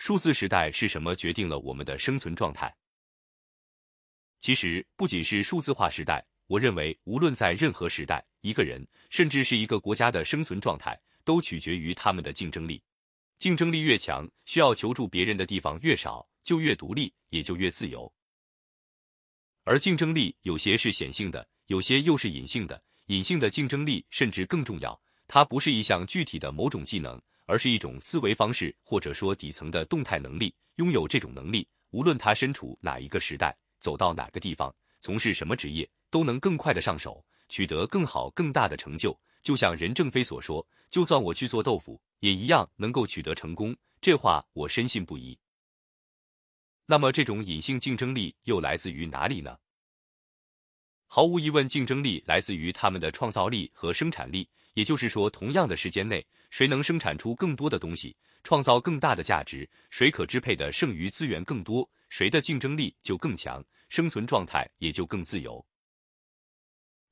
数字时代是什么决定了我们的生存状态？其实不仅是数字化时代，我认为无论在任何时代，一个人甚至是一个国家的生存状态，都取决于他们的竞争力。竞争力越强，需要求助别人的地方越少，就越独立，也就越自由。而竞争力有些是显性的，有些又是隐性的。隐性的竞争力甚至更重要，它不是一项具体的某种技能，而是一种思维方式，或者说底层的动态能力。拥有这种能力，无论他身处哪一个时代。走到哪个地方，从事什么职业，都能更快的上手，取得更好、更大的成就。就像任正非所说：“就算我去做豆腐，也一样能够取得成功。”这话我深信不疑。那么，这种隐性竞争力又来自于哪里呢？毫无疑问，竞争力来自于他们的创造力和生产力。也就是说，同样的时间内，谁能生产出更多的东西，创造更大的价值，谁可支配的剩余资源更多。谁的竞争力就更强，生存状态也就更自由。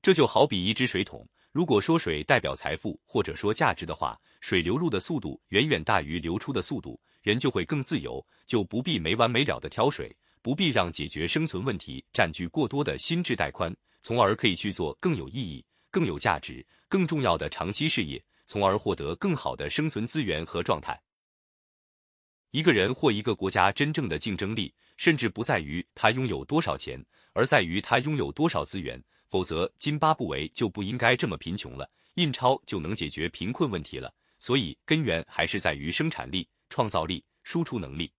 这就好比一只水桶，如果说水代表财富或者说价值的话，水流入的速度远远大于流出的速度，人就会更自由，就不必没完没了的挑水，不必让解决生存问题占据过多的心智带宽，从而可以去做更有意义、更有价值、更重要的长期事业，从而获得更好的生存资源和状态。一个人或一个国家真正的竞争力。甚至不在于他拥有多少钱，而在于他拥有多少资源。否则，津巴布韦就不应该这么贫穷了，印钞就能解决贫困问题了。所以，根源还是在于生产力、创造力、输出能力。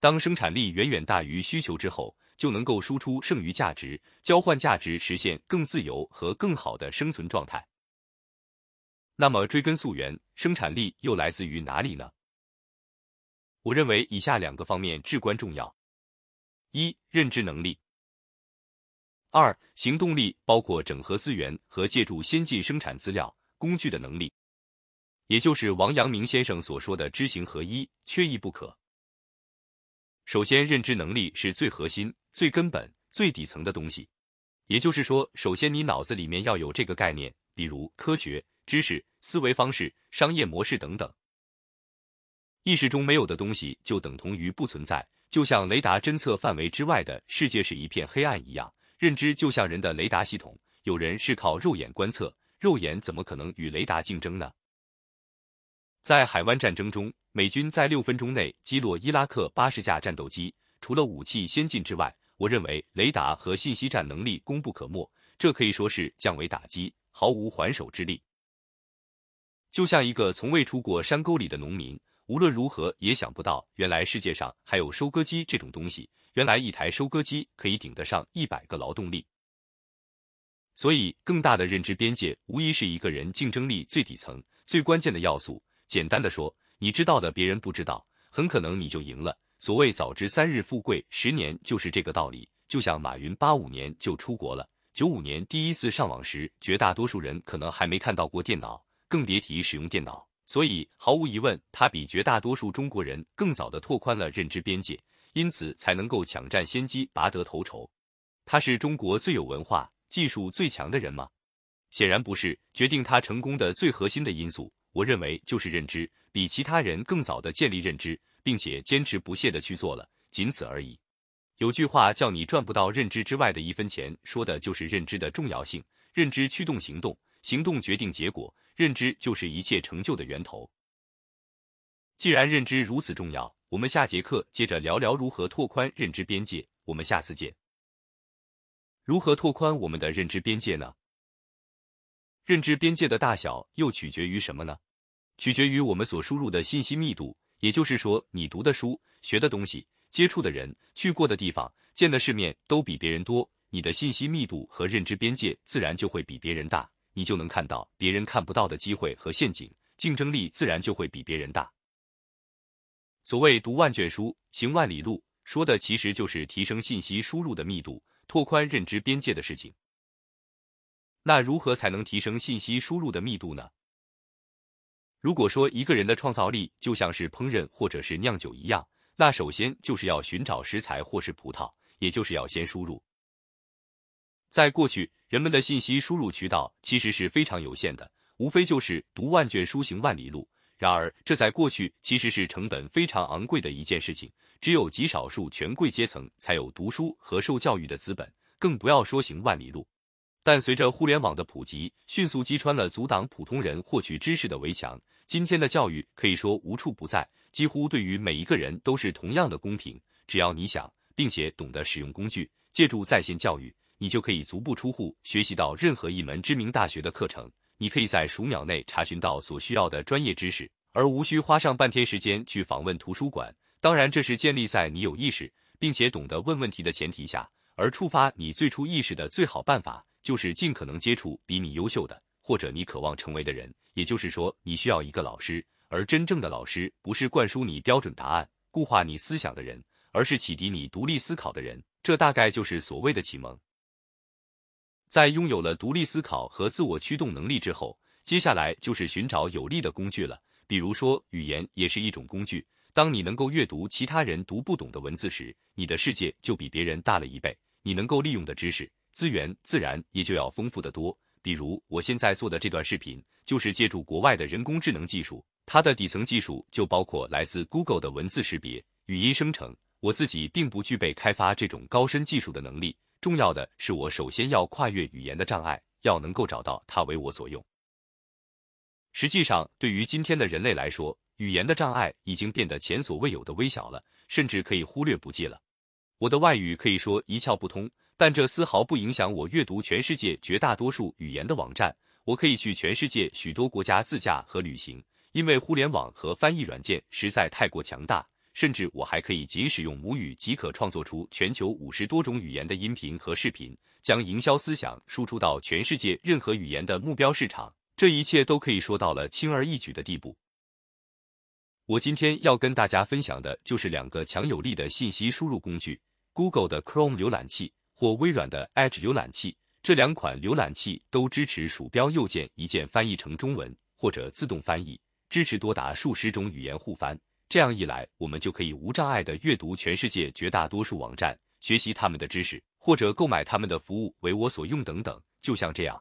当生产力远远大于需求之后，就能够输出剩余价值，交换价值，实现更自由和更好的生存状态。那么，追根溯源，生产力又来自于哪里呢？我认为以下两个方面至关重要。一、认知能力；二、行动力，包括整合资源和借助先进生产资料工具的能力，也就是王阳明先生所说的知行合一，缺一不可。首先，认知能力是最核心、最根本、最底层的东西，也就是说，首先你脑子里面要有这个概念，比如科学知识、思维方式、商业模式等等。意识中没有的东西，就等同于不存在。就像雷达侦测范围之外的世界是一片黑暗一样，认知就像人的雷达系统，有人是靠肉眼观测，肉眼怎么可能与雷达竞争呢？在海湾战争中，美军在六分钟内击落伊拉克八十架战斗机，除了武器先进之外，我认为雷达和信息战能力功不可没，这可以说是降维打击，毫无还手之力。就像一个从未出过山沟里的农民。无论如何也想不到，原来世界上还有收割机这种东西。原来一台收割机可以顶得上一百个劳动力。所以，更大的认知边界无疑是一个人竞争力最底层、最关键的要素。简单的说，你知道的别人不知道，很可能你就赢了。所谓早知三日富贵，十年就是这个道理。就像马云八五年就出国了，九五年第一次上网时，绝大多数人可能还没看到过电脑，更别提使用电脑。所以，毫无疑问，他比绝大多数中国人更早的拓宽了认知边界，因此才能够抢占先机，拔得头筹。他是中国最有文化、技术最强的人吗？显然不是。决定他成功的最核心的因素，我认为就是认知，比其他人更早的建立认知，并且坚持不懈的去做了，仅此而已。有句话叫“你赚不到认知之外的一分钱”，说的就是认知的重要性。认知驱动行动，行动决定结果。认知就是一切成就的源头。既然认知如此重要，我们下节课接着聊聊如何拓宽认知边界。我们下次见。如何拓宽我们的认知边界呢？认知边界的大小又取决于什么呢？取决于我们所输入的信息密度。也就是说，你读的书、学的东西、接触的人、去过的地方、见的世面都比别人多，你的信息密度和认知边界自然就会比别人大。你就能看到别人看不到的机会和陷阱，竞争力自然就会比别人大。所谓读万卷书，行万里路，说的其实就是提升信息输入的密度，拓宽认知边界的事情。那如何才能提升信息输入的密度呢？如果说一个人的创造力就像是烹饪或者是酿酒一样，那首先就是要寻找食材或是葡萄，也就是要先输入。在过去，人们的信息输入渠道其实是非常有限的，无非就是读万卷书，行万里路。然而，这在过去其实是成本非常昂贵的一件事情，只有极少数权贵阶层才有读书和受教育的资本，更不要说行万里路。但随着互联网的普及，迅速击穿了阻挡普通人获取知识的围墙。今天的教育可以说无处不在，几乎对于每一个人都是同样的公平。只要你想，并且懂得使用工具，借助在线教育，你就可以足不出户学习到任何一门知名大学的课程。你可以在数秒内查询到所需要的专业知识，而无需花上半天时间去访问图书馆。当然，这是建立在你有意识并且懂得问问题的前提下。而触发你最初意识的最好办法，就是尽可能接触比你优秀的或者你渴望成为的人。也就是说，你需要一个老师，而真正的老师不是灌输你标准答案、固化你思想的人，而是启迪你独立思考的人。这大概就是所谓的启蒙。在拥有了独立思考和自我驱动能力之后，接下来就是寻找有利的工具了。比如说，语言也是一种工具。当你能够阅读其他人读不懂的文字时，你的世界就比别人大了一倍。你能够利用的知识资源自然也就要丰富的多。比如我现在做的这段视频，就是借助国外的人工智能技术，它的底层技术就包括来自 Google 的文字识别、语音生成。我自己并不具备开发这种高深技术的能力。重要的是，我首先要跨越语言的障碍，要能够找到它为我所用。实际上，对于今天的人类来说，语言的障碍已经变得前所未有的微小了，甚至可以忽略不计了。我的外语可以说一窍不通，但这丝毫不影响我阅读全世界绝大多数语言的网站。我可以去全世界许多国家自驾和旅行，因为互联网和翻译软件实在太过强大。甚至我还可以仅使用母语即可创作出全球五十多种语言的音频和视频，将营销思想输出到全世界任何语言的目标市场。这一切都可以说到了轻而易举的地步。我今天要跟大家分享的就是两个强有力的信息输入工具：Google 的 Chrome 浏览器或微软的 Edge 浏览器。这两款浏览器都支持鼠标右键一键翻译成中文，或者自动翻译，支持多达数十种语言互翻。这样一来，我们就可以无障碍地阅读全世界绝大多数网站，学习他们的知识，或者购买他们的服务为我所用等等。就像这样，